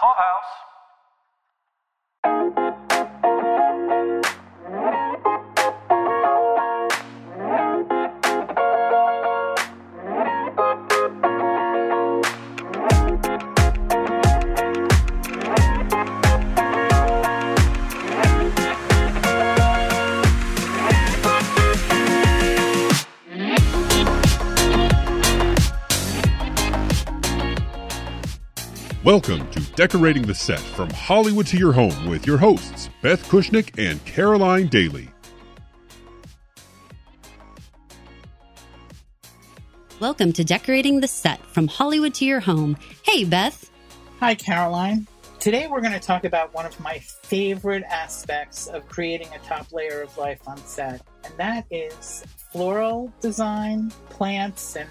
Clubhouse. Decorating the Set from Hollywood to Your Home with your hosts, Beth Kushnick and Caroline Daly. Welcome to Decorating the Set from Hollywood to Your Home. Hey, Beth. Hi, Caroline. Today we're going to talk about one of my favorite aspects of creating a top layer of life on set, and that is floral design, plants, and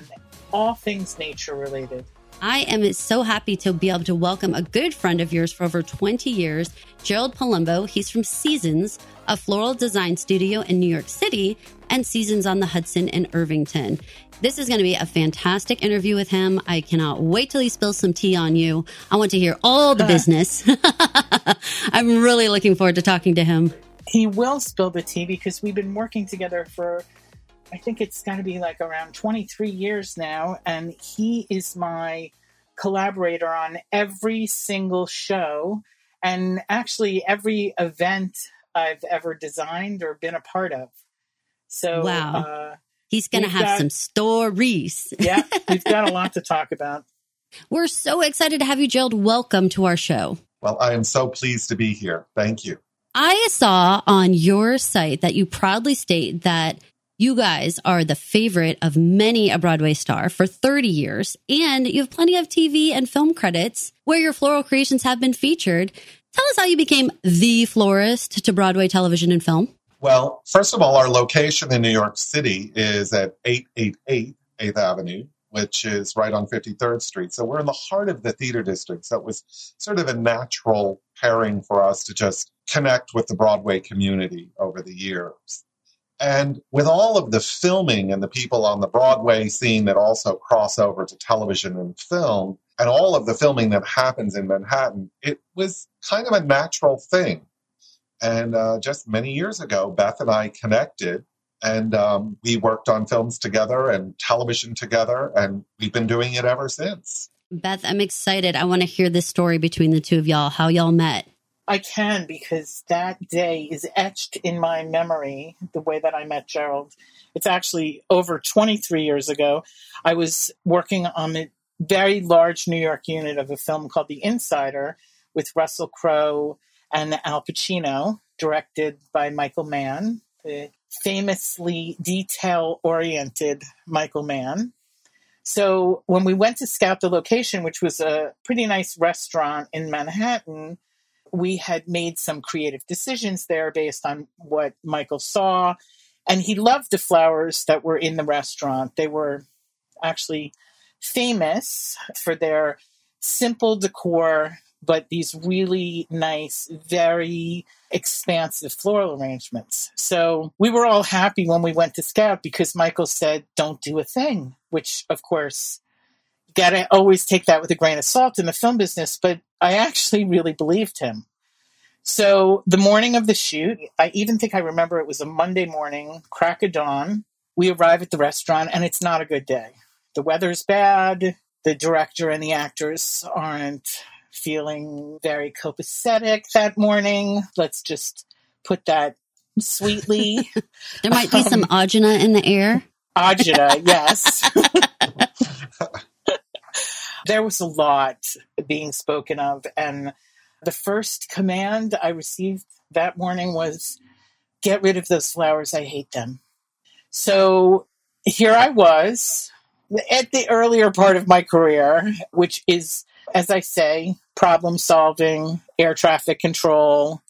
all things nature related. I am so happy to be able to welcome a good friend of yours for over 20 years, Gerald Palumbo. He's from Seasons, a floral design studio in New York City, and Seasons on the Hudson in Irvington. This is going to be a fantastic interview with him. I cannot wait till he spills some tea on you. I want to hear all the business. I'm really looking forward to talking to him. He will spill the tea because we've been working together for I think it's got to be like around 23 years now. And he is my collaborator on every single show and actually every event I've ever designed or been a part of. So, wow. Uh, He's going to have got- some stories. yeah, we've got a lot to talk about. We're so excited to have you, Gerald. Welcome to our show. Well, I am so pleased to be here. Thank you. I saw on your site that you proudly state that you guys are the favorite of many a Broadway star for 30 years, and you have plenty of TV and film credits where your floral creations have been featured. Tell us how you became the florist to Broadway television and film. Well, first of all, our location in New York City is at 888 8th Avenue, which is right on 53rd Street. So we're in the heart of the theater district. So it was sort of a natural pairing for us to just connect with the Broadway community over the years. And with all of the filming and the people on the Broadway scene that also cross over to television and film, and all of the filming that happens in Manhattan, it was kind of a natural thing. And uh, just many years ago, Beth and I connected and um, we worked on films together and television together, and we've been doing it ever since. Beth, I'm excited. I want to hear this story between the two of y'all, how y'all met. I can because that day is etched in my memory, the way that I met Gerald. It's actually over 23 years ago. I was working on a very large New York unit of a film called The Insider with Russell Crowe and Al Pacino, directed by Michael Mann, the famously detail oriented Michael Mann. So when we went to scout the location, which was a pretty nice restaurant in Manhattan, we had made some creative decisions there based on what Michael saw. And he loved the flowers that were in the restaurant. They were actually famous for their simple decor, but these really nice, very expansive floral arrangements. So we were all happy when we went to scout because Michael said, don't do a thing, which of course, gotta always take that with a grain of salt in the film business, but I actually really believed him. So the morning of the shoot, I even think I remember it was a Monday morning, crack of dawn. We arrive at the restaurant and it's not a good day. The weather's bad. The director and the actors aren't feeling very copacetic that morning. Let's just put that sweetly. There might be some um, agina in the air. Agita, yes. there was a lot being spoken of, and the first command I received that morning was get rid of those flowers. I hate them. So here I was at the earlier part of my career, which is, as I say, problem solving, air traffic control.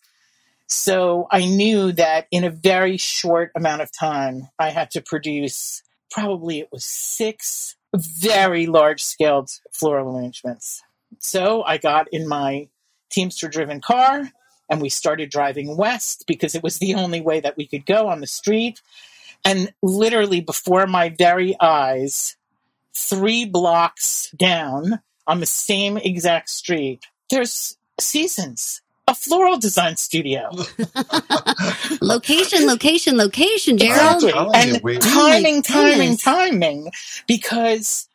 So I knew that in a very short amount of time, I had to produce probably it was six very large scaled floral arrangements. So I got in my Teamster driven car and we started driving west because it was the only way that we could go on the street. And literally before my very eyes, three blocks down on the same exact street there's seasons. A floral design studio. location, location, location, Gerald. Exactly. And we- timing, timing, timing. Because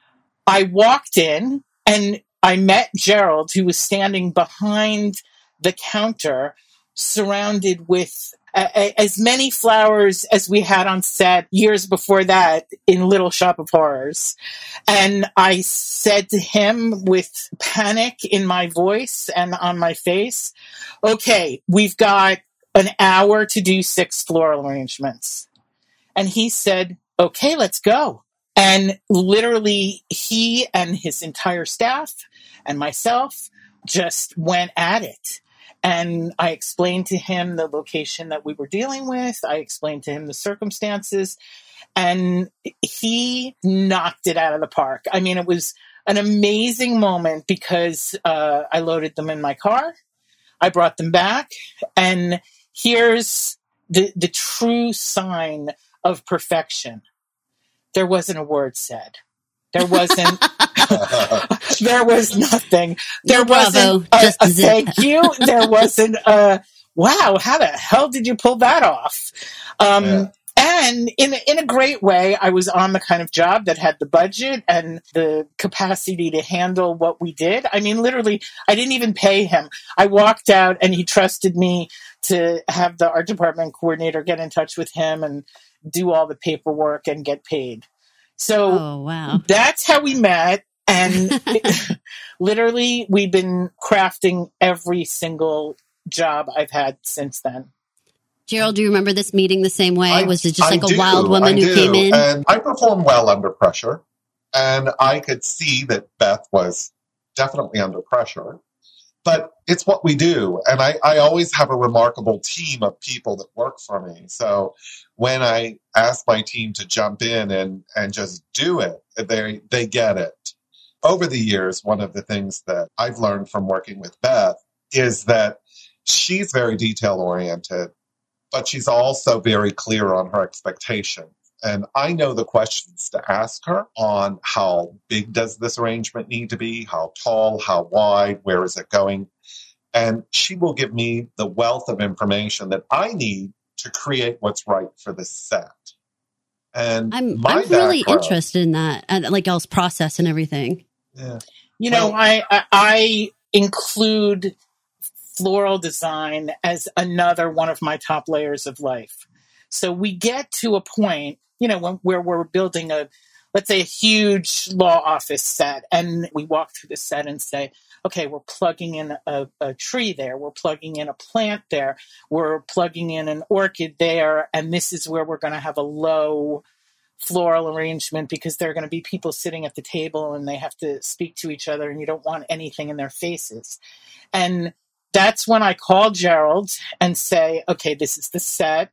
I walked in and I met Gerald, who was standing behind the counter, surrounded with as many flowers as we had on set years before that in Little Shop of Horrors. And I said to him with panic in my voice and on my face, okay, we've got an hour to do six floral arrangements. And he said, okay, let's go. And literally, he and his entire staff and myself just went at it. And I explained to him the location that we were dealing with. I explained to him the circumstances, and he knocked it out of the park. I mean, it was an amazing moment because uh, I loaded them in my car, I brought them back, and here's the the true sign of perfection. There wasn't a word said. There wasn't. there was nothing. There No wasn't a, just a thank you. There wasn't a wow. How the hell did you pull that off? Um, Yeah. And in in a great way, I was on the kind of job that had the budget and the capacity to handle what we did. I mean, literally, I didn't even pay him. I walked out, and he trusted me to have the art department coordinator get in touch with him and do all the paperwork and get paid. So Oh, wow. that's how we met. And literally, we've been crafting every single job I've had since then. Gerald, do you remember this meeting the same way? I- was it just I like a wild woman I who do. came in? And I perform well under pressure. And I could see that Beth was definitely under pressure. But it's what we do. And I, I always have a remarkable team of people that work for me. So when I ask my team to jump in and, and just do it, they, they get it. Over the years, one of the things that I've learned from working with Beth is that she's very detail oriented but she's also very clear on her expectations. And I know the questions to ask her on how big does this arrangement need to be, how tall, how wide, where is it going? And she will give me the wealth of information that I need to create what's right for the set. And I'm my I'm really interested in that, and like y'all's process and everything. Yeah. You know, I, I I include floral design as another one of my top layers of life. So we get to a point, you know, when, where we're building a, let's say, a huge law office set, and we walk through the set and say, okay, we're plugging in a, a tree there, we're plugging in a plant there, we're plugging in an orchid there, and this is where we're going to have a low floral arrangement because there are going to be people sitting at the table and they have to speak to each other and you don't want anything in their faces. And that's when I call Gerald and say, okay, this is the set,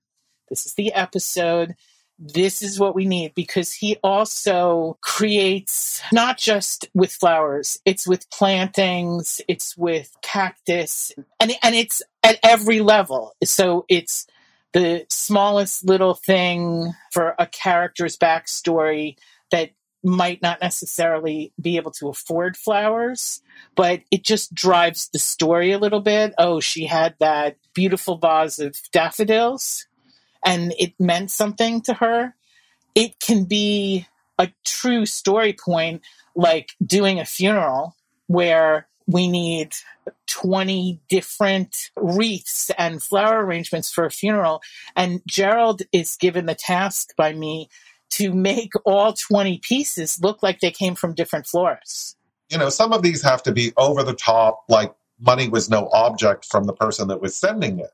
this is the episode, this is what we need because he also creates not just with flowers, it's with plantings, it's with cactus, and, and it's at every level. So it's the smallest little thing for a character's backstory that might not necessarily be able to afford flowers, but it just drives the story a little bit. Oh, she had that beautiful vase of daffodils and it meant something to her. It can be a true story point, like doing a funeral where we need 20 different wreaths and flower arrangements for a funeral. And Gerald is given the task by me to make all 20 pieces look like they came from different florists. You know, some of these have to be over the top, like money was no object from the person that was sending it.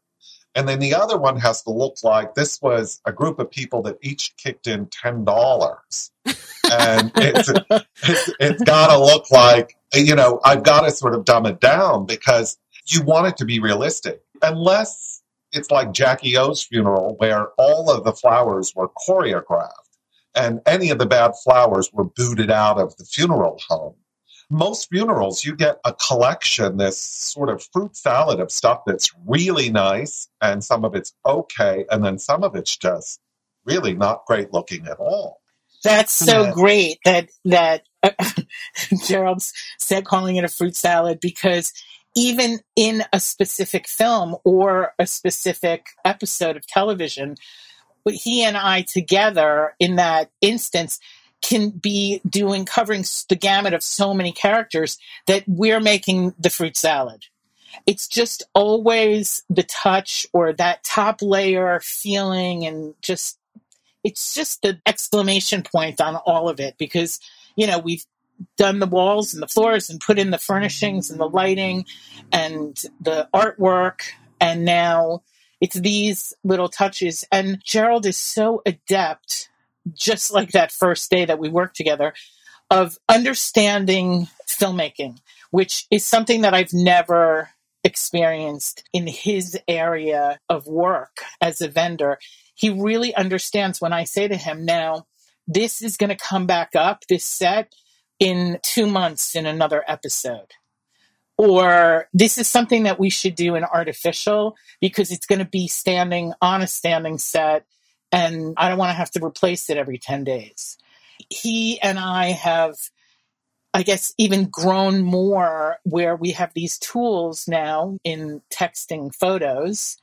And then the other one has to look like this was a group of people that each kicked in ten dollars, and it's it's, it's got to look like you know I've got to sort of dumb it down because you want it to be realistic, unless it's like Jackie O's funeral where all of the flowers were choreographed and any of the bad flowers were booted out of the funeral home most funerals you get a collection this sort of fruit salad of stuff that's really nice and some of it's okay and then some of it's just really not great looking at all. That's so great that that uh, Gerald's said calling it a fruit salad because even in a specific film or a specific episode of television, but he and I together in that instance can be doing covering the gamut of so many characters that we're making the fruit salad. It's just always the touch or that top layer feeling and just it's just the exclamation point on all of it because you know we've done the walls and the floors and put in the furnishings and the lighting and the artwork and now it's these little touches and Gerald is so adept just like that first day that we worked together of understanding filmmaking which is something that I've never experienced in his area of work as a vendor he really understands when I say to him now this is going to come back up this set in two months in another episode. Or this is something that we should do in artificial because it's going to be standing on a standing set and I don't want to have to replace it every 10 days. He and I have, I guess, even grown more where we have these tools now in texting photos.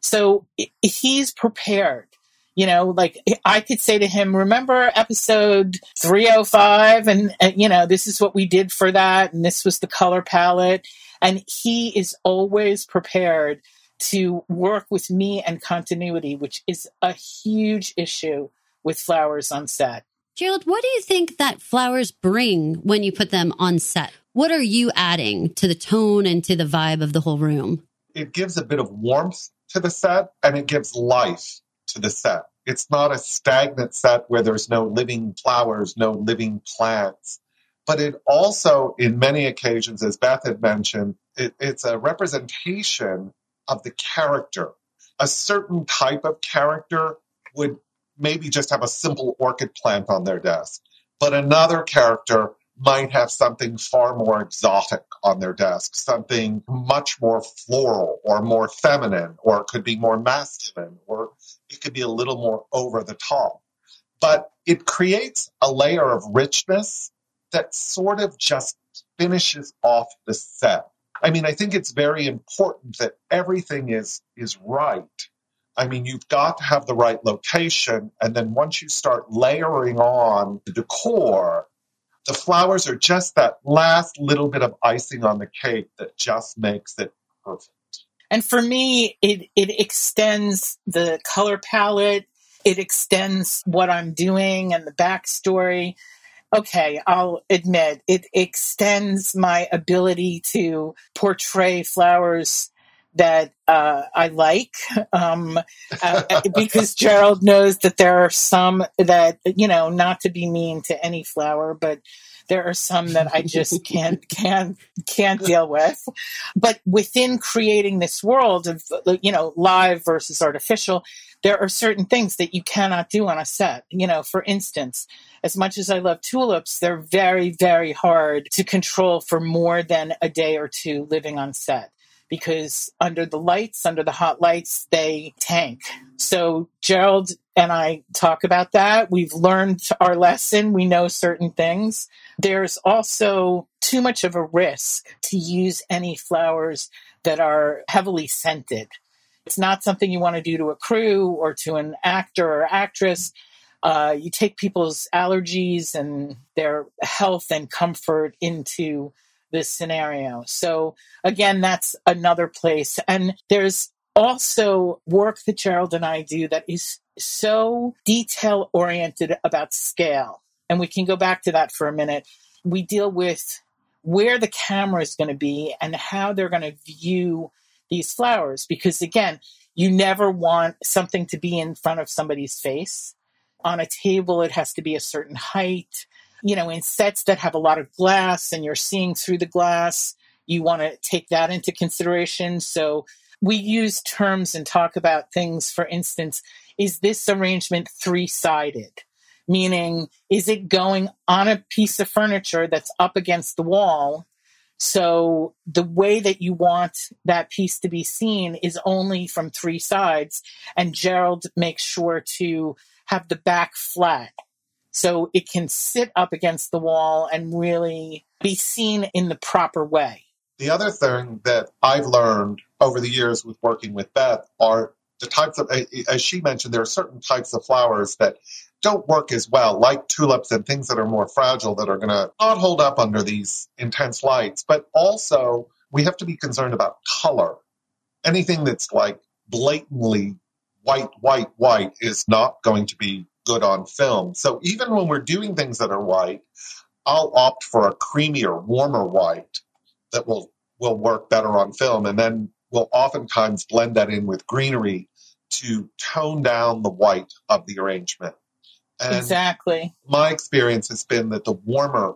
So he's prepared you know, like I could say to him, remember episode 305? And, and, you know, this is what we did for that. And this was the color palette. And he is always prepared to work with me and continuity, which is a huge issue with flowers on set. Gerald, what do you think that flowers bring when you put them on set? What are you adding to the tone and to the vibe of the whole room? It gives a bit of warmth to the set and it gives life to the set. It's not a stagnant set where there's no living flowers, no living plants. But it also, in many occasions, as Beth had mentioned, it, it's a representation of the character. A certain type of character would maybe just have a simple orchid plant on their desk, but another character might have something far more exotic on their desk, something much more floral or more feminine, or it could be more masculine, or it could be a little more over the top. But it creates a layer of richness that sort of just finishes off the set. I mean, I think it's very important that everything is is right. I mean, you've got to have the right location, and then once you start layering on the decor, the flowers are just that last little bit of icing on the cake that just makes it perfect. And for me, it, it extends the color palette, it extends what I'm doing and the backstory. Okay, I'll admit it extends my ability to portray flowers that uh, I like um, uh, because Gerald knows that there are some that you know not to be mean to any flower, but there are some that I just can't can't can't deal with. But within creating this world of you know live versus artificial, there are certain things that you cannot do on a set. You know, for instance, as much as I love tulips, they're very very hard to control for more than a day or two living on set because under the lights, under the hot lights, they tank. So Gerald and I talk about that. We've learned our lesson. We know certain things. There's also too much of a risk to use any flowers that are heavily scented. It's not something you want to do to a crew or to an actor or actress. Uh, you take people's allergies and their health and comfort into this scenario. So again, that's another place. And there's also work that Gerald and I do that is so detail oriented about scale. And we can go back to that for a minute. We deal with where the camera is going to be and how they're going to view these flowers. Because again, you never want something to be in front of somebody's face. On a table, it has to be a certain height you know, in sets that have a lot of glass and you're seeing through the glass, you want to take that into consideration. So we use terms and talk about things. For instance, is this arrangement three sided? Meaning, is it going on a piece of furniture that's up against the wall? So the way that you want that piece to be seen is only from three sides. And Gerald makes sure to have the back flat so it can sit up against the wall and really be seen in the proper way. The other thing that I've learned over the years with working with Beth are the types of, as she mentioned, there are certain types of flowers that don't work as well, like tulips and things that are more fragile that are going to not hold up under these intense lights. But also, we have to be concerned about color. Anything that's like blatantly white, white, white is not going to be good on film. So even when we're doing things that are white, I'll opt for a creamier, warmer white that will will work better on film, and then we'll oftentimes blend that in with greenery to tone down the white of the arrangement. And exactly. My experience has been that the warmer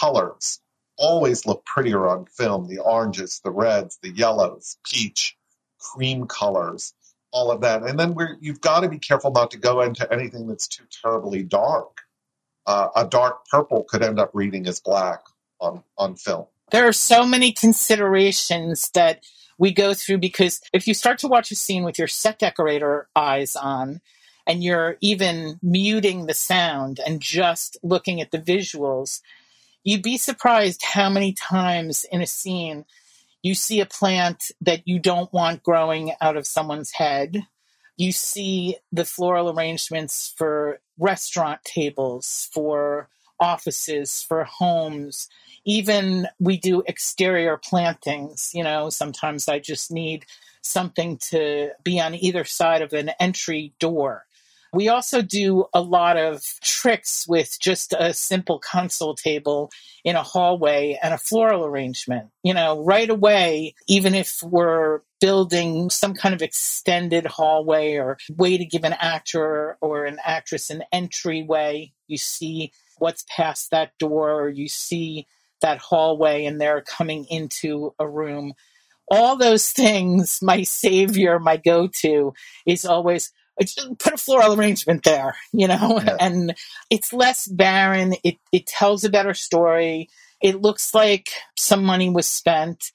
colors always look prettier on film. The oranges, the reds, the yellows, peach, cream colors, all of that. And then we're, you've got to be careful not to go into anything that's too terribly dark. Uh, a dark purple could end up reading as black on, on film. There are so many considerations that we go through because if you start to watch a scene with your set decorator eyes on and you're even muting the sound and just looking at the visuals, you'd be surprised how many times in a scene you see a plant that you don't want growing out of someone's head. You see the floral arrangements for restaurant tables, for offices, for homes. Even we do exterior plantings. You know, sometimes I just need something to be on either side of an entry door. We also do a lot of tricks with just a simple console table in a hallway and a floral arrangement. You know, right away, even if we're building some kind of extended hallway or way to give an actor or an actress an entryway, you see what's past that door, or you see that hallway and they're coming into a room. All those things, my savior, my go to is always put a floral arrangement there, you know, yeah. and it's less barren. It, it tells a better story. It looks like some money was spent.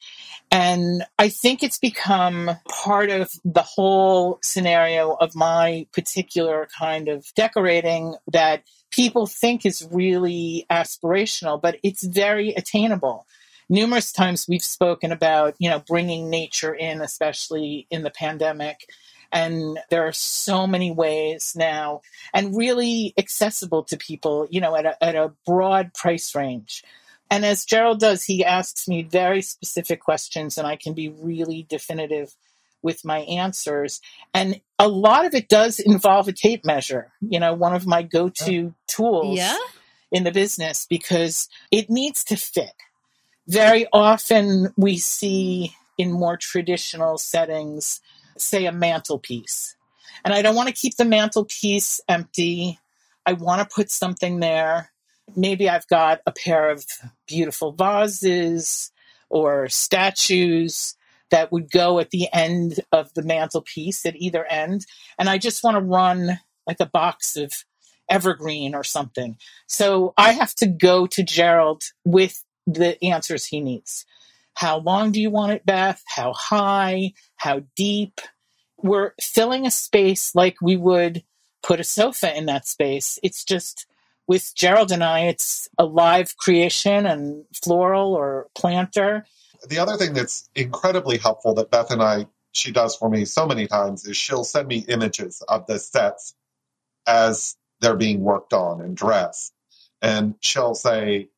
And I think it's become part of the whole scenario of my particular kind of decorating that people think is really aspirational, but it's very attainable. Numerous times we've spoken about, you know, bringing nature in, especially in the pandemic and there are so many ways now and really accessible to people, you know, at a, at a broad price range. And as Gerald does, he asks me very specific questions and I can be really definitive with my answers. And a lot of it does involve a tape measure, you know, one of my go to oh. tools yeah? in the business because it needs to fit. Very often we see in more traditional settings say, a mantelpiece. And I don't want to keep the mantelpiece empty. I want to put something there. Maybe I've got a pair of beautiful vases or statues that would go at the end of the mantelpiece at either end. And I just want to run like a box of evergreen or something. So I have to go to Gerald with the answers he needs. How long do you want it, Beth? How high? How deep? We're filling a space like we would put a sofa in that space. It's just with Gerald and I, it's a live creation and floral or planter. The other thing that's incredibly helpful that Beth and I, she does for me so many times is she'll send me images of the sets as they're being worked on and dressed. And she'll say,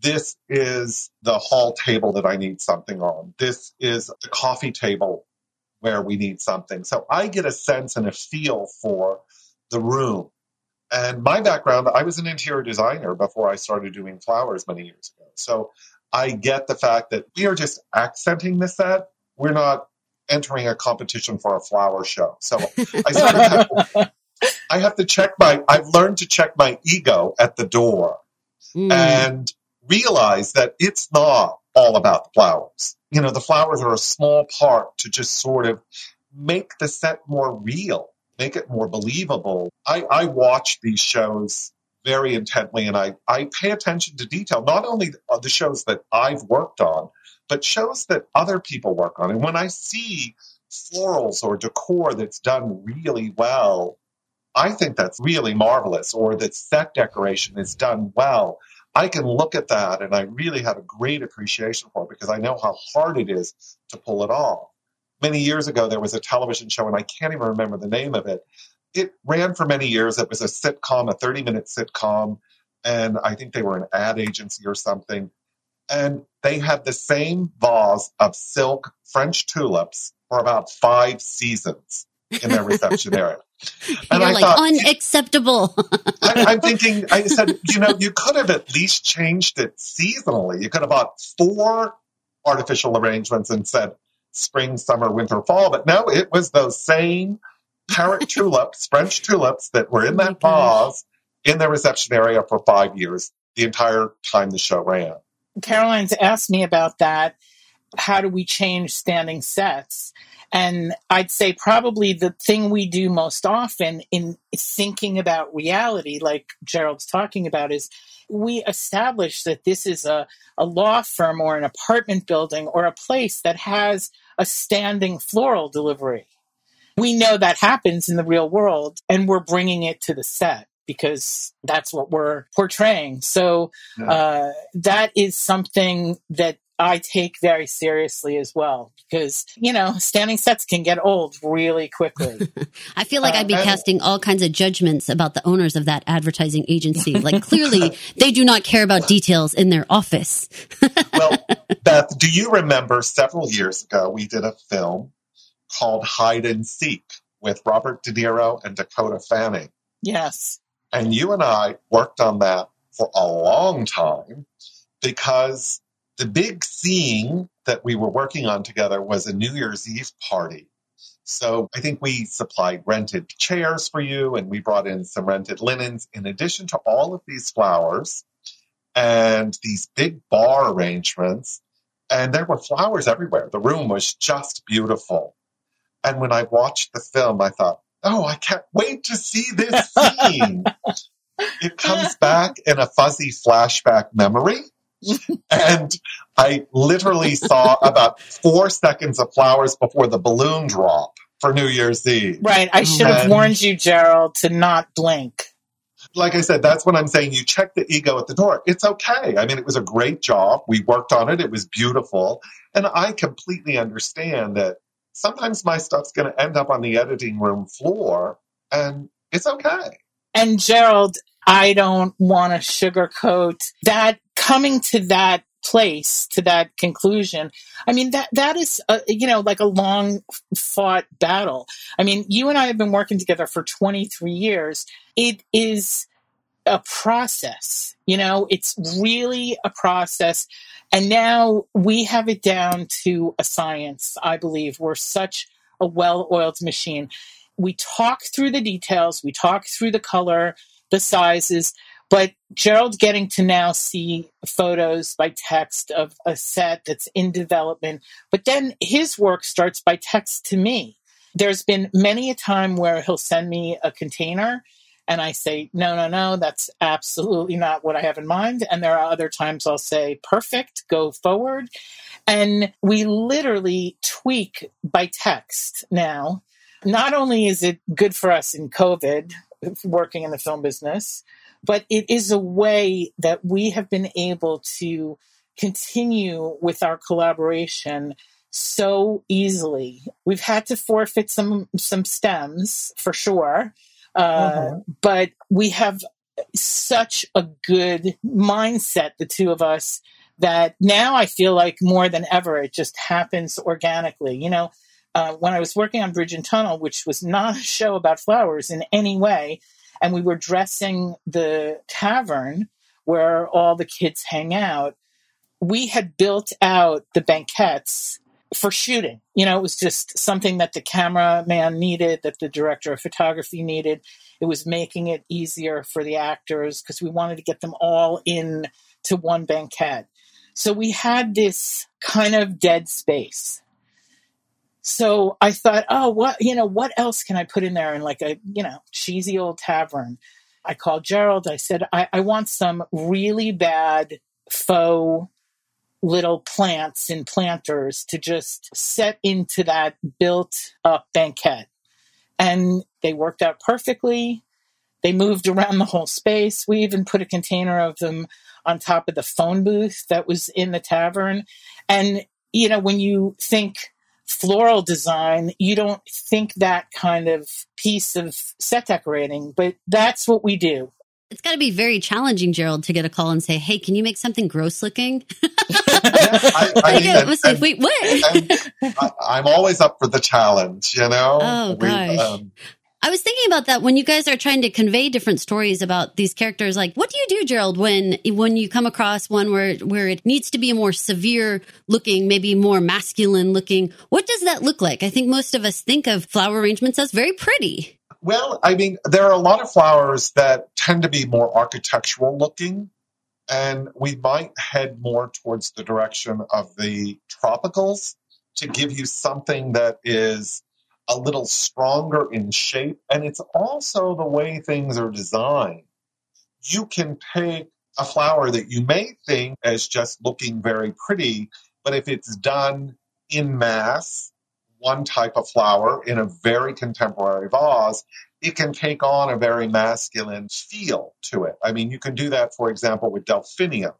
this is the hall table that I need something on. This is the coffee table where we need something. So I get a sense and a feel for the room. And my background, I was an interior designer before I started doing flowers many years ago. So I get the fact that we are just accenting the set. We're not entering a competition for a flower show. So I sort of have to, I have to check my, I've learned to check my ego at the door. Mm. And realize that it's not all about the flowers. You know, the flowers are a small part to just sort of make the set more real, make it more believable. I, I watch these shows very intently and I, I pay attention to detail, not only the shows that I've worked on, but shows that other people work on. And when I see florals or decor that's done really well, I think that's really marvelous, or that set decoration is done well. I can look at that and I really have a great appreciation for it because I know how hard it is to pull it off. Many years ago, there was a television show, and I can't even remember the name of it. It ran for many years. It was a sitcom, a 30 minute sitcom, and I think they were an ad agency or something. And they had the same vase of silk French tulips for about five seasons in their reception area. And You're I like, thought, unacceptable. I, am thinking, I said, you know, you could have at least changed it seasonally. You could have bought four artificial arrangements and said spring, summer, winter, fall. But no, it was those same parrot tulips, French tulips that were in oh that vase in the reception area for five years, the entire time the show ran. Caroline's asked me about that. How do we change standing sets? And I'd say probably the thing we do most often in thinking about reality, like Gerald's talking about, is we establish that this is a, a law firm or an apartment building or a place that has a standing floral delivery. We know that happens in the real world and we're bringing it to the set because that's what we're portraying. So yeah. uh, that is something that I take very seriously as well because, you know, standing sets can get old really quickly. I feel like uh, I'd be casting all kinds of judgments about the owners of that advertising agency. Like, clearly, they do not care about details in their office. well, Beth, do you remember several years ago we did a film called Hide and Seek with Robert De Niro and Dakota Fanning? Yes. And you and I worked on that for a long time because the big scene that we were working on together was a New Year's Eve party. So I think we supplied rented chairs for you and we brought in some rented linens in addition to all of these flowers and these big bar arrangements. And there were flowers everywhere. The room was just beautiful. And when I watched the film, I thought, oh, I can't wait to see this scene. it comes back in a fuzzy flashback memory and I literally saw about four seconds of flowers before the balloon drop for New Year's Eve. Right. I should have and, warned you, Gerald, to not blink. Like I said, that's what I'm saying. You check the ego at the door. It's okay. I mean, it was a great job. We worked on it. It was beautiful. And I completely understand that sometimes my stuff's going to end up on the editing room floor and it's okay. And Gerald, I don't want to sugarcoat that coming to that place to that conclusion i mean that that is a, you know like a long fought battle. I mean you and i have been working together for 23 years. It is a process you know? It's really a process. And now we have it down to a science i believe. We're such a well-oiled machine. We talk through the details. We talk through the color the sizes but Gerald getting to now see photos by text of a set that's in development, but then his work starts by text to me. There's been many a time where he'll send me a container and I say, no, no, no, that's absolutely not what I have in mind. And there are other times I'll say, perfect, go forward. And we literally tweak by text now. Not only is it good for us in COVID, working in the film business, but it is a way that we have been able to continue with our collaboration so easily. We've had to forfeit some some stems for sure, uh, uh-huh. but we have such a good mindset, the two of us, that now I feel like more than ever it just happens organically. You know, uh, when I was working on Bridge and Tunnel, which was not a show about flowers in any way, and we were dressing the tavern where all the kids hang out. We had built out the banquettes for shooting. You know, it was just something that the cameraman needed, that the director of photography needed. It was making it easier for the actors because we wanted to get them all in to one banquette. So we had this kind of dead space so I thought, oh, what, you know, what else can I put in there in like a, you know, cheesy old tavern? I called Gerald. I said, I, I want some really bad faux little plants and planters to just set into that built up banquette. And they worked out perfectly. They moved around the whole space. We even put a container of them on top of the phone booth that was in the tavern. And, you know, when you think floral design, you don't think that kind of piece of set decorating, but that's what we do. It's got to be very challenging, Gerald, to get a call and say, "Hey, can you make something gross looking?" I, I mean, and- like, and- wait, what? and I, I'm always up for the challenge, you know. Oh, We, gosh. um, I was thinking about that when you guys are trying to convey different stories about these characters. Like, what do you do, Gerald, when when you come across one where where it needs to be a more severe looking, maybe more masculine looking? What does that look like? I think most of us think of flower arrangements as very pretty. Well, I mean, there are a lot of flowers that tend to be more architectural looking, and we might head more towards the direction of the tropicals to give you something that is a little stronger in shape. And it's also the way things are designed. You can take a flower that you may think as just looking very pretty, but if it's done in mass, one type of flower in a very contemporary vase, it can take on a very masculine feel to it. I mean, you can do that, for example, with delphinium.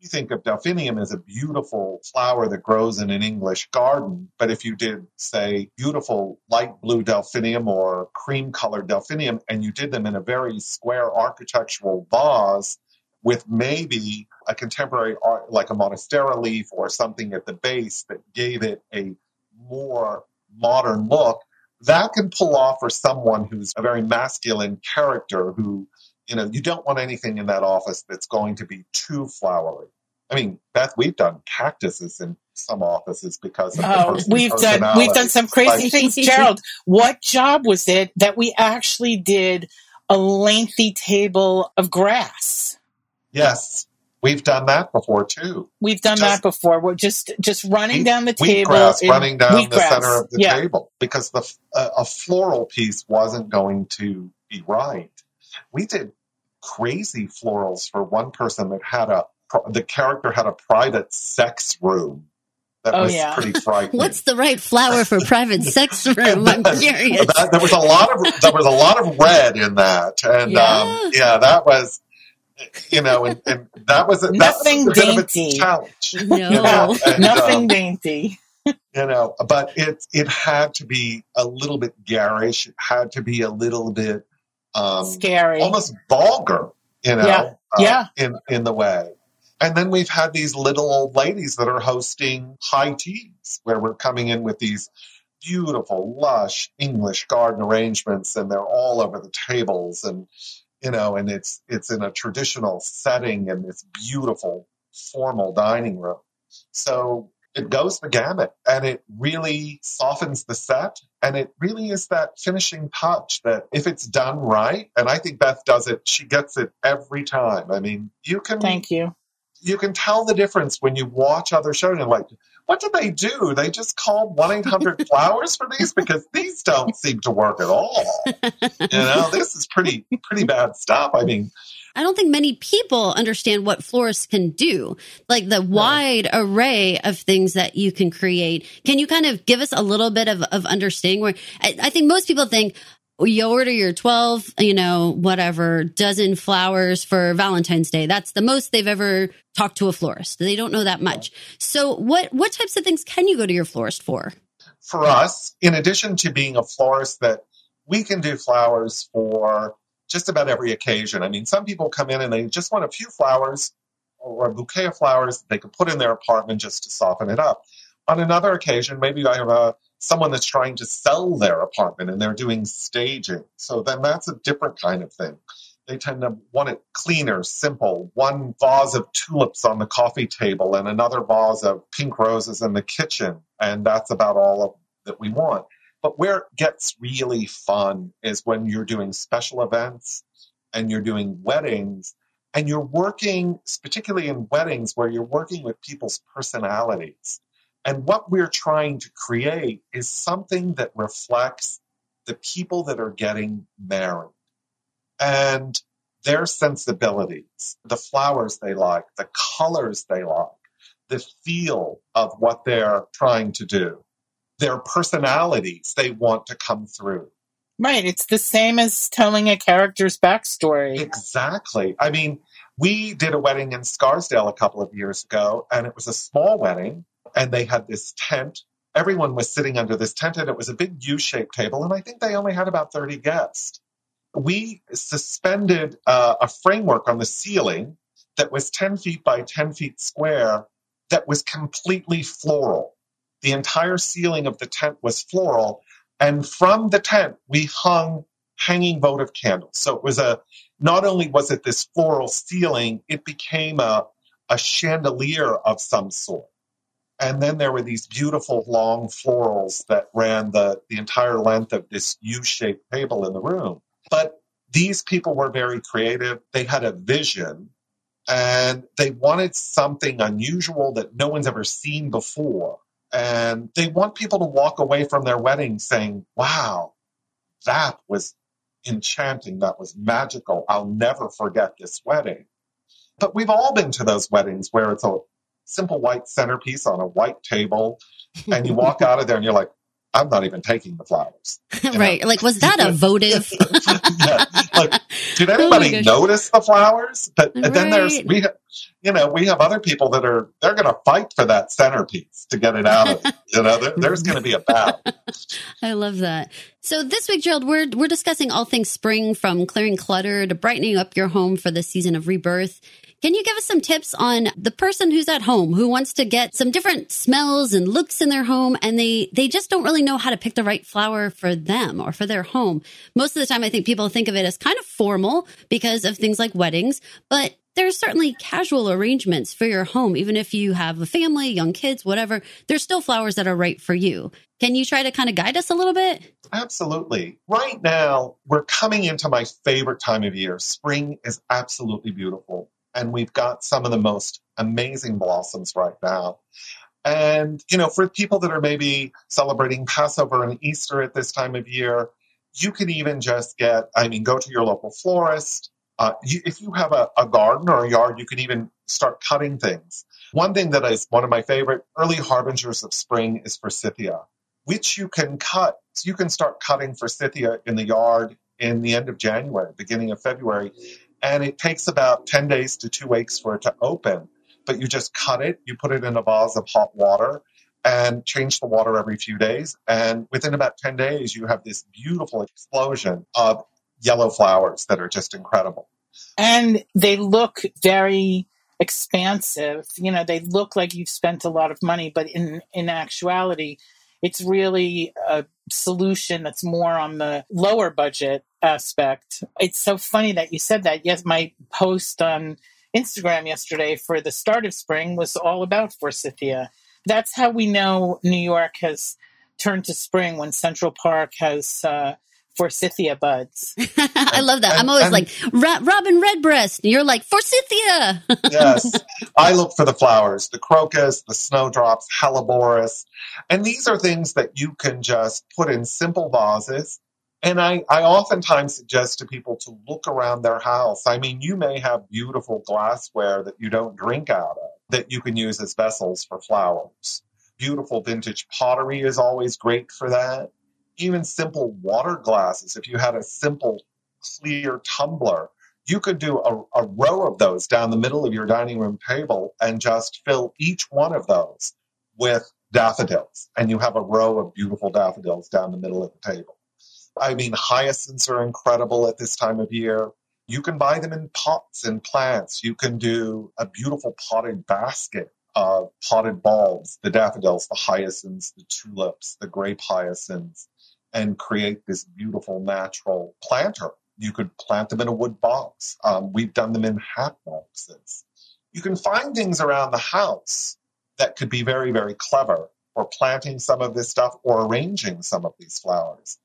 You think of delphinium as a beautiful flower that grows in an English garden, but if you did, say, beautiful light blue delphinium or cream colored delphinium, and you did them in a very square architectural vase with maybe a contemporary art, like a monstera leaf or something at the base that gave it a more modern look, that can pull off for someone who's a very masculine character who, you know, you don't want anything in that office that's going to be too flowery. I mean, Beth, we've done cactuses in some offices because of Oh, we've done we've done some crazy Like- things, Gerald. What job was it that we actually did a lengthy table of grass? Yes, we've done that before too. We've done Just- that before. We're just just running down the table, Wheatgrass running down the center of the yeah. table because the a, a floral piece wasn't going to be right. We did crazy florals for one person that had a the character had a private sex room that Oh, was yeah. pretty frightening. What's the right flower for private sex room? I'm curious. That- there was a lot of there was a lot of red in that, and Yeah. um, yeah, that was you know, and, and that was a, that was Nothing a bit of dainty. challenge. No. you know, and, Nothing um, dainty. you know but it it had to be a little bit garish it had to be a little bit um Scary. almost vulgar you know Yeah, uh, yeah. in in the way and then we've had these little old ladies that are hosting high teas where we're coming in with these beautiful lush english garden arrangements and they're all over the tables and you know and it's it's in a traditional setting in this beautiful formal dining room so it goes the gamut and it really softens the set. And it really is that finishing touch that if it's done right, and I think Beth does it, she gets it every time. I mean, you can Thank you. you can tell the difference when you watch other shows and you're like, what did they do? They just called one eight hundred flowers for these because these don't seem to work at all. You know, this is pretty pretty bad stuff. I mean, I don't think many people understand what florists can do, like the wide array of things that you can create. Can you kind of give us a little bit of, of understanding where I, I think most people think you order your 12, you know, whatever dozen flowers for Valentine's Day. That's the most they've ever talked to a florist. They don't know that much. So what, what types of things can you go to your florist for? for us, in addition to being a florist, that we can do flowers for just about every occasion. I mean, some people come in and they just want a few flowers or a bouquet of flowers that they can put in their apartment just to soften it up. On another occasion, maybe I have a, someone that's trying to sell their apartment and they're doing staging. So then that's a different kind of thing. They tend to want it cleaner, simple. One vase of tulips on the coffee table and another vase of pink roses in the kitchen. And that's about all of, that we want. But where it gets really fun is when you're doing special events and you're doing weddings and you're working, particularly in weddings, where you're working with people's personalities. And what we're trying to create is something that reflects the people that are getting married and their sensibilities, the flowers they like, the colors they like, the feel of what they're trying to do, their personalities they want to come through. Right. It's the same as telling a character's backstory. Exactly. I mean, We did a wedding in Scarsdale a couple of years ago, and it was a small wedding, and they had this tent. Everyone was sitting under this tent, and it was a big U shaped table, and I think they only had about 30 guests. We suspended uh, a framework on the ceiling that was 10 feet by 10 feet square that was completely floral. The entire ceiling of the tent was floral. And from the tent, we hung hanging votive candles. So it was a, not only was it this floral ceiling, it became a, a chandelier of some sort. And then there were these beautiful long florals that ran the, the entire length of this U shaped table in the room. But these people were very creative. They had a vision and they wanted something unusual that no one's ever seen before. And they want people to walk away from their wedding saying, wow, that was enchanting. That was magical. I'll never forget this wedding. But we've all been to those weddings where it's a simple white centerpiece on a white table, and you walk out of there and you're like, I'm not even taking the flowers. right. Like, was that a votive? yeah. Like, did oh anybody oh notice the flowers? But right. then there's, we have, you know, we have other people that are, they're going to fight for that centerpiece to get it out of, you know, there, there's going to be a battle. I love that. So this week, Gerald, we're, we're discussing all things spring from clearing clutter to brightening up your home for the season of rebirth. Can you give us some tips on the person who's at home who wants to get some different smells and looks in their home and they, they just don't really know how to pick the right flower for them or for their home? Most of the time, I think people think of it as kind of formal because of things like weddings, but there's certainly casual arrangements for your home. Even if you have a family, young kids, whatever, there's still flowers that are right for you. Can you try to kind of guide us a little bit? Absolutely. Right now, we're coming into my favorite time of year. Spring is absolutely beautiful and we've got some of the most amazing blossoms right now. And, you know, for people that are maybe celebrating Passover and Easter at this time of year, you can even just get, I mean, go to your local florist. Uh, you, if you have a, a garden or a yard, you can even start cutting things. One thing that is one of my favorite early harbingers of spring is forsythia, which you can cut. You can start cutting forsythia in the yard in the end of January, beginning of February and it takes about 10 days to two weeks for it to open. But you just cut it, you put it in a vase of hot water, and change the water every few days. And within about 10 days, you have this beautiful explosion of yellow flowers that are just incredible. And they look very expansive. You know, they look like you've spent a lot of money, but in, in actuality, it's really a solution that's more on the lower budget aspect. It's so funny that you said that. Yes, my post on Instagram yesterday for the start of spring was all about forsythia. That's how we know New York has turned to spring when Central Park has uh, forsythia buds. I love that. And, I'm always and, like Robin Redbreast. You're like forsythia. yes, I look for the flowers: the crocus, the snowdrops, helleborus, and these are things that you can just put in simple vases. And I, I oftentimes suggest to people to look around their house. I mean, you may have beautiful glassware that you don't drink out of that you can use as vessels for flowers. Beautiful vintage pottery is always great for that even simple water glasses, if you had a simple clear tumbler, you could do a, a, row of those down the middle of your dining room table and just fill each one of those with daffodils. And you have a row of beautiful daffodils down the middle of the table. I mean, hyacinths are incredible at this time of year. You can buy them in pots and plants. You can do a beautiful potted basket of potted bulbs, the daffodils, the hyacinths, the tulips, the grape hyacinths and create this beautiful natural planter. You could plant them in a wood box. Um, we've done them in hat boxes. You can find things around the house that could be very, very clever for planting some of this stuff or arranging some of these flowers.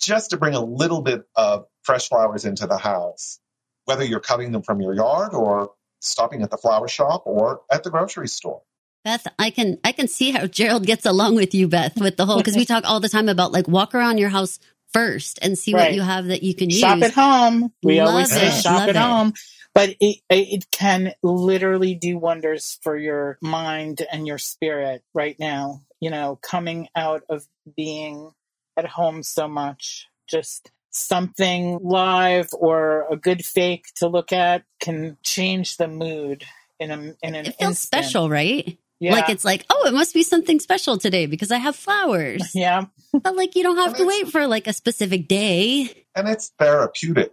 Just to bring a little bit of fresh flowers into the house, whether you're cutting them from your yard or stopping at the flower shop or at the grocery store. Beth, I can I can see how Gerald gets along with you, Beth, with the whole because we talk all the time about like walk around your house first and see right. what you have that you can shop use. at home. We Love always say shop Love at it. home, but it it can literally do wonders for your mind and your spirit right now. You know, coming out of being at home so much, just something live or a good fake to look at can change the mood in a in an It feels instant. special, right? Yeah. Like it's like, oh, it must be something special today because I have flowers. yeah. but like you don't have to wait for like a specific day. and it's therapeutic,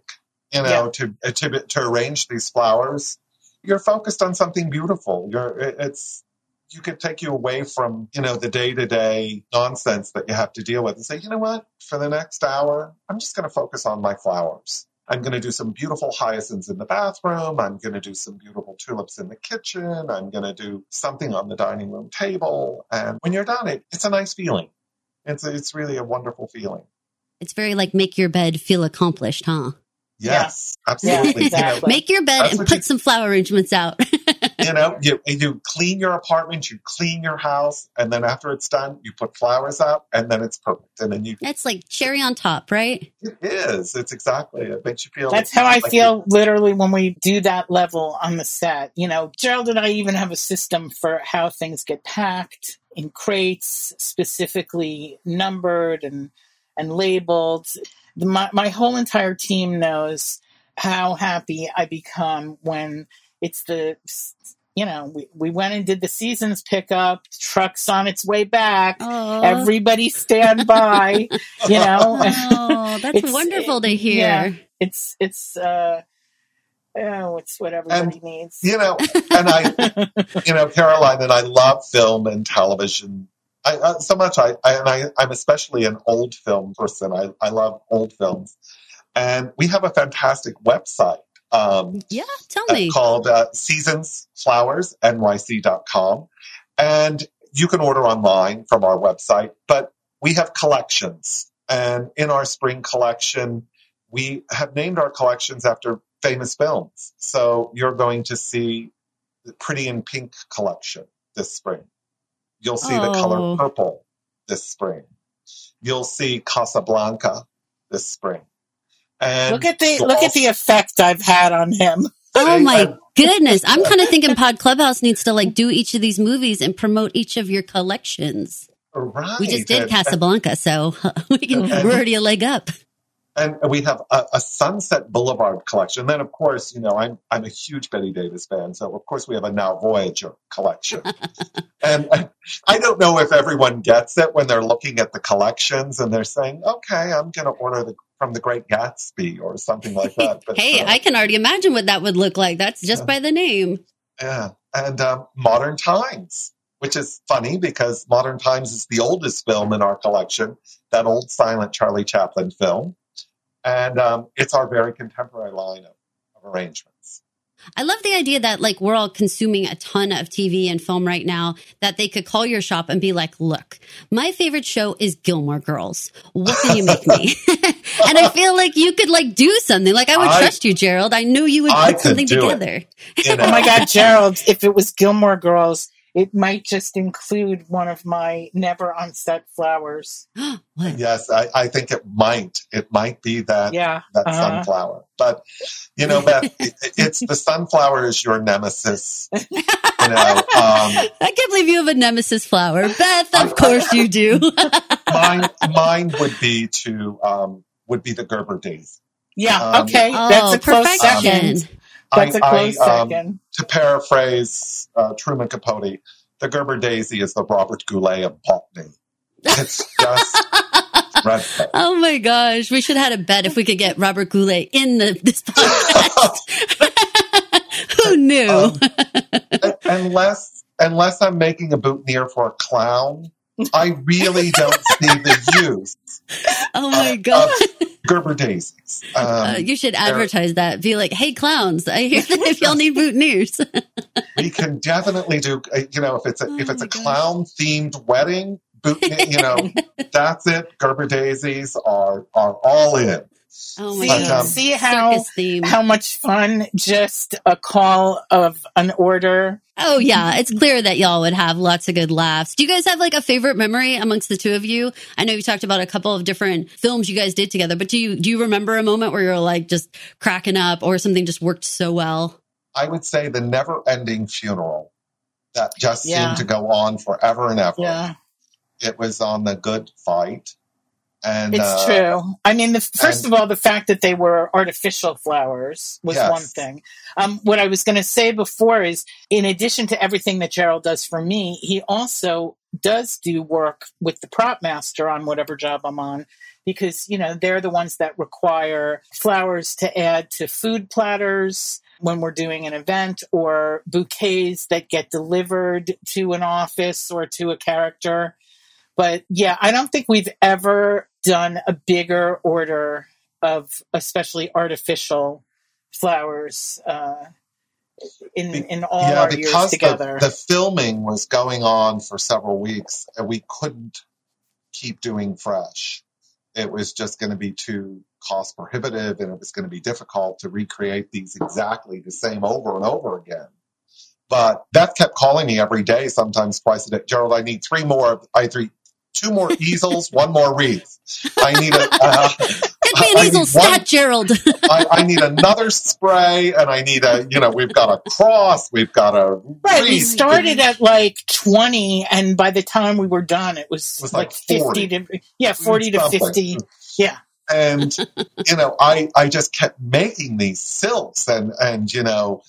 you know, to, to to arrange these flowers. You're focused on something beautiful. You're it's you could take you away from you know the day to day nonsense that you have to deal with and say, you know what, for the next hour, I'm just going to focus on my flowers. I'm going to do some beautiful hyacinths in the bathroom. I'm going to do some beautiful tulips in the kitchen. I'm going to do something on the dining room table. And when you're done, it, it's a nice feeling. It's it's really a wonderful feeling. It's very like make your bed feel accomplished, huh? Yes, Yeah, absolutely. You know. Make your bed and put you- some flower arrangements out. you know, you you clean your apartment, you clean your house, and then after it's done, you put flowers up, and then it's perfect. And then you It's like cherry on top, right? it is. It's exactly. It makes you feel. That's how I like feel literally when we do that level on the set. You know, Gerald and I even have a system for how things get packed in crates, specifically numbered and and labeled. My my whole entire team knows how happy I become when it's the you know we, we went and did the seasons pickup trucks on its way back Oh, everybody stand by you know oh that's It's- wonderful to hear. yeah. it's it's uh oh it's what everybody needs You know, and I, you know, Caroline and I love film and television. I, uh, so much. I, I and I, I'm especially an old film person. I, I love old films, and we have a fantastic website. Um, Yeah, tell uh, me. called uh, seasonsflowersnyc.com. And you can order online from our website, but we have collections. And in our spring collection, we have named our collections after famous films. So you're going to see the Pretty in Pink collection this spring. You'll see the Oh. color purple this spring. You'll see Casablanca this spring. And look at the you'll look at the effect i've had on him Oh my I- goodness. I'm kind of thinking Pod Clubhouse needs to like do each of these movies and promote each of your collections. Right. We just did And- Casablanca, so we can, And- we're already a leg up. and we have a, a Sunset Boulevard collection. Then, of course, you know I'm I'm a huge Bette Davis fan, so of course we have a Now Voyager collection. and I, I don't know if everyone gets it when they're looking at the collections and they're saying, "Okay, I'm going to order the from the Great Gatsby or something like that." But, Hey, uh, I can already imagine what that would look like. That's just Yeah. by the name. yeah, and um, Modern Times, which is funny because Modern Times is the oldest film in our collection, that old silent Charlie Chaplin film, and um, it's our very contemporary line of, of arrangements. I love the idea that like we're all consuming a ton of TV and film right now that they could call your shop and be like, look, my favorite show is Gilmore Girls. What can you make me? and I feel like you could like do something. Like I would I- trust you, Gerald. I knew you would I put something do it. together. You know? oh my god gerald if it was gilmore girls it might just include one of my never on set flowers? Yes, I, I think it might. It might be that yeah that uh-huh. sunflower. But you know, Beth, it, it's the sunflower is your nemesis. You know, um, I can't believe you have a nemesis flower. Beth, of course you do. mine mine would be to um, would be the Gerber daisy. yeah Um, okay oh, that's a close perfection. second that's a close I, um, second to paraphrase uh, Truman Capote, the Gerber daisy is the Robert Goulet of botany. It's just dreadful. Oh my gosh, we should have had a bet if we could get Robert Goulet in the, this podcast. Who knew? Um, unless unless I'm making a boutonniere for a clown, I really don't see the use oh my of god. Gerber daisies. Um, Uh, you should advertise that. Be like, hey, clowns, I hear that if y'all need boutonnieres. we can definitely do. uh, You know, if it's a if Oh it's a clown themed wedding, boot, you know, that's it. Gerber daisies are are all in. Oh my see, But, god. um, see how how much fun just a call of an order Oh yeah, it's clear that y'all would have lots of good laughs. Do you guys have like a favorite memory amongst the two of you? I know you talked about a couple of different films you guys did together, but do you do you remember a moment where you're like just cracking up or something just worked so well? I would say the never ending funeral that just Yeah. seemed to go on forever and ever. yeah It was on the Good Fight, And It's uh, true. I mean, the, first and- of all, the fact that they were artificial flowers was Yes. one thing. Um, what I was going to say before is, in addition to everything that Gerald does for me, he also does do work with the prop master on whatever job I'm on, because you know they're the ones that require flowers to add to food platters when we're doing an event or bouquets that get delivered to an office or to a character. But yeah, I don't think we've ever done a bigger order of especially artificial flowers uh, in in all yeah, our years because together. the, the filming was going on for several weeks, and we couldn't keep doing fresh. It was just going to be too cost prohibitive, and it was going to be difficult to recreate these exactly the same over and over again. But Beth kept calling me every day, sometimes twice a day. Gerald, I need three more. I three, two more easels, one more wreath. I need a. Uh, Get me an I need easel one- stat, Gerald. I, I need another spray, and I need a. You know, we've got a cross, we've got a right, we started at like twenty, and by the time we were done, it was, It was like, like fifty 40. to yeah, forty to Something. fifty. Yeah, and you know i i just kept making these silks and and you know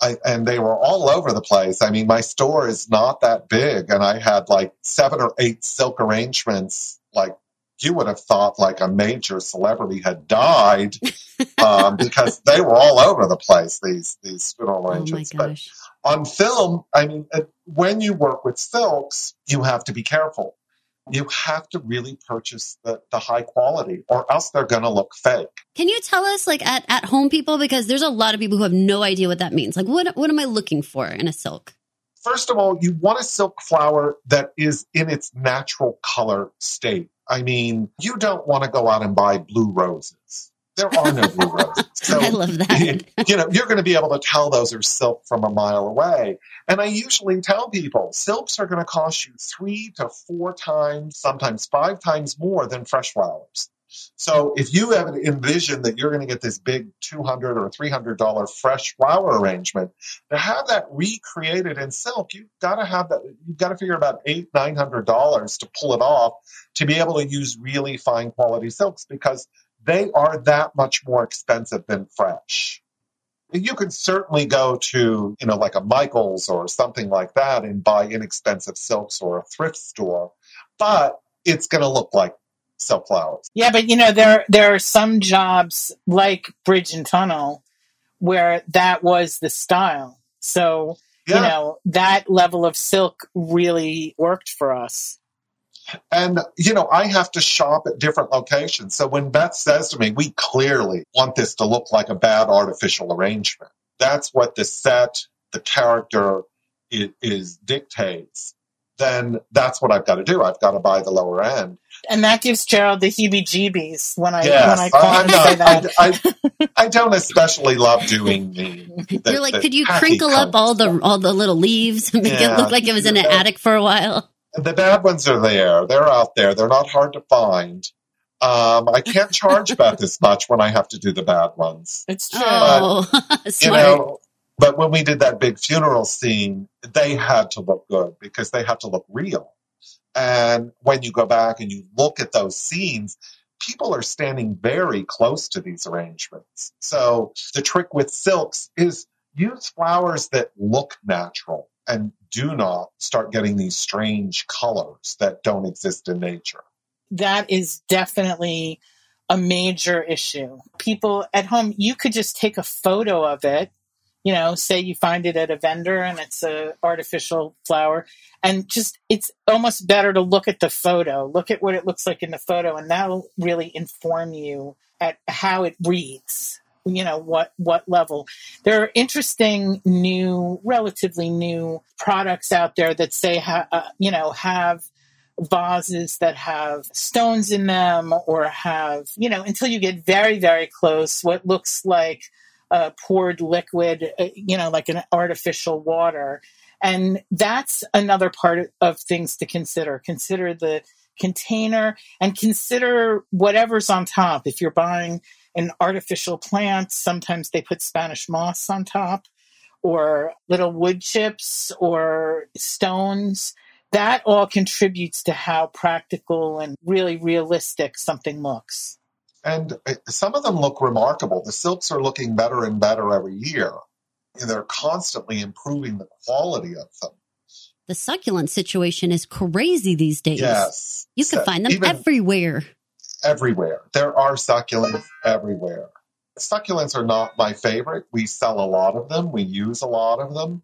I, and they were all over the place. I mean, my store is not that big, and I had like seven or eight silk arrangements. Like you would have thought, like a major celebrity had died um, because they were all over the place. These these funeral oh arrangements, but on film, I mean, when you work with silks, you have to be careful. You have to really purchase the, the high quality, or else they're going to look fake. Can you tell us, like at, at home people, because there's a lot of people who have no idea what that means. Like, what what am I looking for in a silk? First of all, you want a silk flower that is in its natural color state. I mean, you don't want to go out and buy blue roses. There are no blue roses. So I love that. you know, you're going to be able to tell those are silk from a mile away. And I usually tell people silks are going to cost you three to four times, sometimes five times more than fresh flowers. So if you have envisioned that you're going to get this big two hundred or three hundred dollar fresh flower arrangement, to have that recreated in silk, you've got to have that. You've got to figure about eight nine hundred dollars to pull it off to be able to use really fine quality silks because they are that much more expensive than fresh. You can certainly go to, you know, like a Michaels or something like that and buy inexpensive silks or a thrift store, but it's going to look like silk flowers. yeah, but you know there there are some jobs like bridge and tunnel where that was the style. So Yeah. you know that level of silk really worked for us. And, you know, I have to shop at different locations. So when Beth says to me, we clearly want this to look like a bad artificial arrangement, that's what the set, the character is, is dictates, then that's what I've got to do. I've got to buy the lower end. And that gives Gerald the heebie-jeebies when I Yes, when I call I'm him and say not, that. I, I, I don't especially love doing the. the You're like, the could you crinkle up all the all the little leaves, and make it look like it was in an Yeah. attic for a while? The bad ones are there. They're out there. They're not hard to find. Um, I can't charge Beth as much when I have to do the bad ones. It's true. Oh, You know, but when we did that big funeral scene, they had to look good because they had to look real. And when you go back and you look at those scenes, people are standing very close to these arrangements. So the trick with silks is use flowers that look natural and do not start getting these strange colors that don't exist in nature. that is definitely a major issue. People at home, you could just take a photo of it. You know, say you find it at a vendor and it's a artificial flower, and just it's almost better to look at the photo, look at what it looks like in the photo, and that'll really inform you at how it reads. You know what what level. There are interesting new, relatively new products out there that say, ha- uh, you know, have vases that have stones in them or have, you know, until you get very, very close, what looks like uh, poured liquid, uh, you know, like an artificial water. And that's another part of things to consider. Consider the container and consider whatever's on top. If you're buying an artificial plant, sometimes they put Spanish moss on top or little wood chips or stones that all contributes to how practical and really realistic something looks. And some of them look remarkable. The silks are looking better and better every year. And they're constantly improving the quality of them. The succulent situation is crazy these days. Yes. You can So find them everywhere. everywhere. There are succulents everywhere. Succulents are not my favorite. We sell a lot of them. We use a lot of them,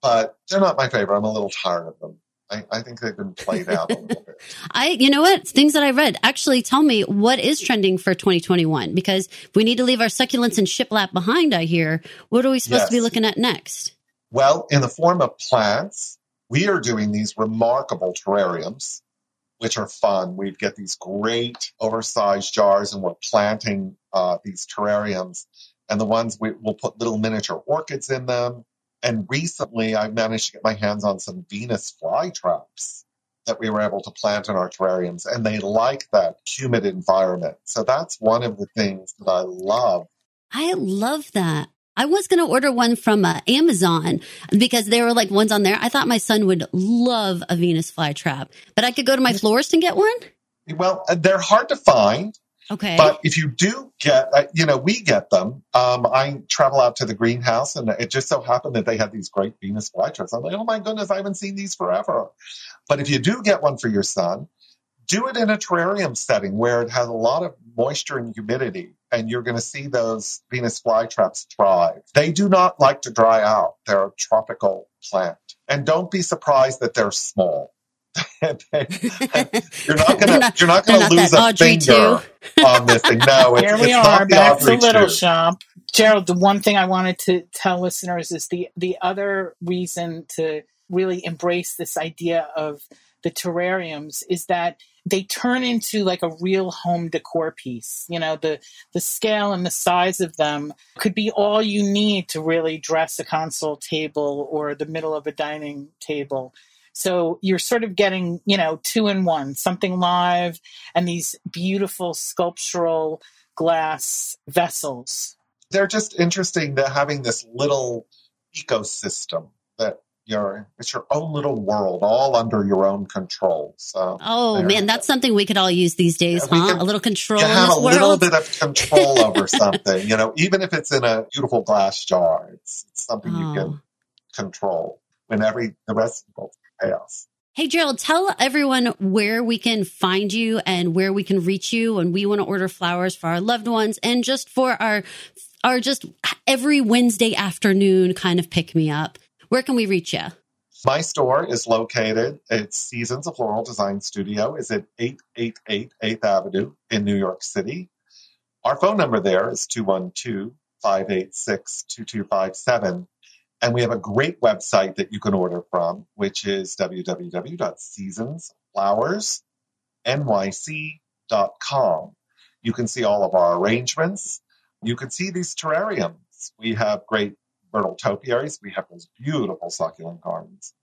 but they're not my favorite. I'm a little tired of them. I, I think they've been played out a little bit. I, you know what? Things that I read actually tell me what is trending for 2021 because we need to leave our succulents and shiplap behind. I hear. What are we supposed to be looking at next? Well, in the form of plants, we are doing these remarkable terrariums, which are fun. We get these great oversized jars, and we're planting uh, these terrariums. And the ones we, we'll put little miniature orchids in them. And recently, I managed to get my hands on some Venus flytraps that we were able to plant in our terrariums, and they like that humid environment. So that's one of the things that I love I love that. I was going to order one from uh, Amazon because there were like ones on there. I thought my son would love a Venus flytrap, but I could go to my florist and get one. Well, uh, they're hard to find. Okay. But if you do get, uh, you know, we get them. Um, I travel out to the greenhouse, and it just so happened that they had these great Venus flytraps. I'm like, oh my goodness, I haven't seen these forever. But if you do get one for your son, do it in a terrarium setting where it has a lot of moisture and humidity, and you're going to see those Venus flytraps thrive. They do not like to dry out. They're a tropical plant, and don't be surprised that they're small. you're not gonna not- you're not they're gonna not lose that a Audrey finger on this thing. No, it's, Here we it's are, not the back to Little two. Shop. Gerald, the one thing I wanted to tell listeners is the the other reason to really embrace this idea of the terrariums is that they turn into like a real home decor piece. You know, the the scale and the size of them could be all you need to really dress a console table or the middle of a dining table. So you're sort of getting, you know, two in one, something live and these beautiful sculptural glass vessels. They're just interesting to having this little ecosystem that you're it's your own little world, all under your own control. So oh man, that's go. something we could all use these days, Yeah, huh? can- a little control you have this a little bit of control over something, you know, even if it's in a beautiful glass jar, it's, it's something you Oh. can control when every the rest of Hey Gerald, tell everyone where we can find you and where we can reach you when we want to order flowers for our loved ones and just for our our just every Wednesday afternoon kind of pick me up. Where can we reach you? My store is located at Seasons of Floral Design Studio is at 888 8th Avenue in New York City. Our phone number there is 212-586-2257. And we have a great website that you can order from, which is www.seasonsflowersnyc.com. You can see all of our arrangements. You can see these terrariums. We have great myrtle topiaries. We have those beautiful succulent gardens.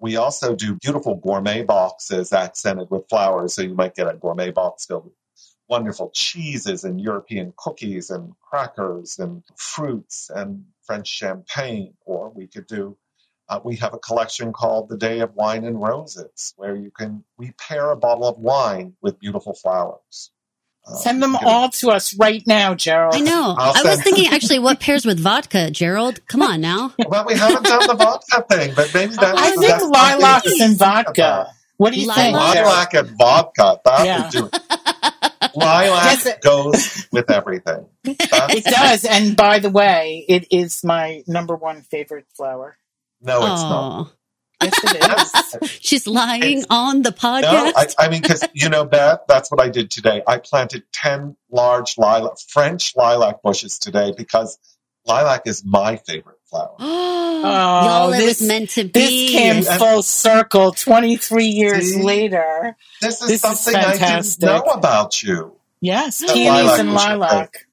We also do beautiful gourmet boxes accented with flowers. So you might get a gourmet box filled with wonderful cheeses and European cookies and crackers and fruits and French champagne. Or we could do, uh, we have a collection called the Day of Wine and Roses, where you can, we pair a bottle of wine with beautiful flowers. Uh, Send them all to us right now, Gerald. I know. I'll I was thinking actually what pairs with vodka, Gerald? Come on now. Well, we haven't done the vodka thing, but maybe that's I that's think something lilacs and think about. vodka. What do you think? Lilac? Gerald? Lilac and vodka. That Yeah. would do it. Lilac Yes, it- goes with everything. That's- It does. And by the way, it is my number one favorite flower. no, it's not. Yes, it is. she's lying It's- on the No, podcast. I, I mean, because you know, Beth, that's what I did today. I planted ten large lilac, French lilac bushes today because lilac is my favorite flower. Oh, oh, y'all, it this- was meant to be. This be. came full circle 23 years See? later. This is This is something I didn't fantastic. know about you. Yes, Oh. peonies Lilac and lilac.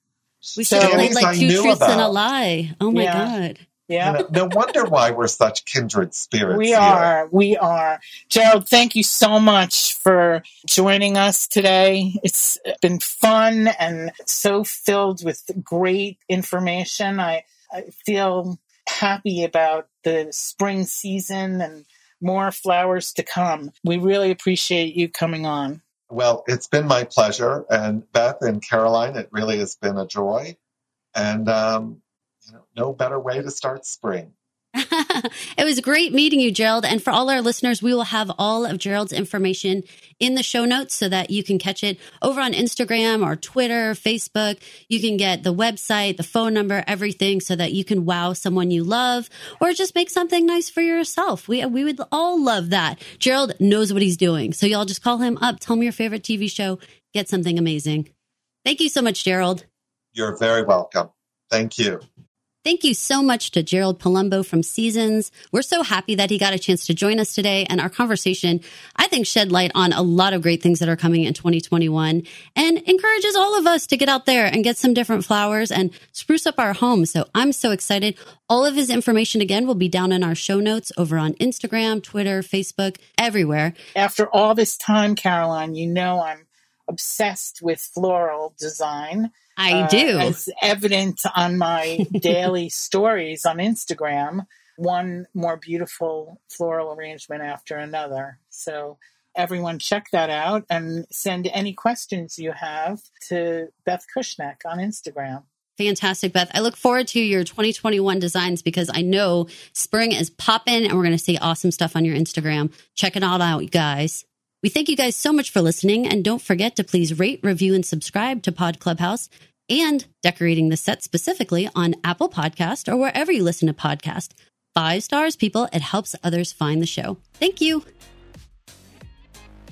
we So- should have made like two knew truths and a lie. Oh my Yeah. god. Yeah. You know, no wonder why we're such kindred spirits. We here. are. We are. Gerald, thank you so much for joining us today. It's been fun and so filled with great information. I, I feel happy about the spring season and more flowers to come. We really appreciate you coming on. Well, it's been my pleasure. And Beth and Caroline, it really has been a joy. And um, you know, no better way to start spring. it was great meeting you, Gerald. And for all our listeners, we will have all of Gerald's information in the show notes so that you can catch it over on Instagram or Twitter, Facebook. You can get the website, the phone number, everything so that you can wow someone you love or just make something nice for yourself. We, we would all love that. Gerald knows what he's doing. So y'all just call him up, tell him your favorite TV show, get something amazing. Thank you so much, Gerald. You're very welcome. Thank you. Thank you so much to Gerald Palumbo from Seasons. We're so happy that he got a chance to join us today. And our conversation, I think, shed light on a lot of great things that are coming in 2021 and encourages all of us to get out there and get some different flowers and spruce up our home. So I'm so excited. All of his information, again, will be down in our show notes over on Instagram, Twitter, Facebook, everywhere. After all this time, Caroline, you know I'm obsessed with floral design. I do. Uh, as evident on my daily stories on Instagram, one more beautiful floral arrangement after another. So everyone check that out and send any questions you have to Beth Kushnick on Instagram. Fantastic, Beth. I look forward to your 2021 designs because I know spring is popping and we're going to see awesome stuff on your Instagram. Check it all out, you guys. We thank you guys so much for listening and don't forget to please rate, review, and subscribe to Pod Clubhouse and decorating the set specifically on Apple Podcast or wherever you listen to podcast. Five stars, people. It helps others find the show. Thank you.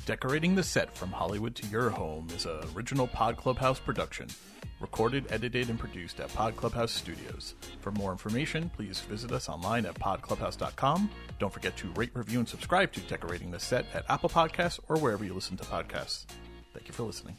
Decorating the Set from Hollywood to Your Home is a original Pod Clubhouse production. Recorded, edited, and produced at Pod Clubhouse Studios. For more information, please visit us online at podclubhouse.com. Don't forget to rate, review, and subscribe to Decorating the Set at Apple Podcasts or wherever you listen to podcasts. Thank you for listening.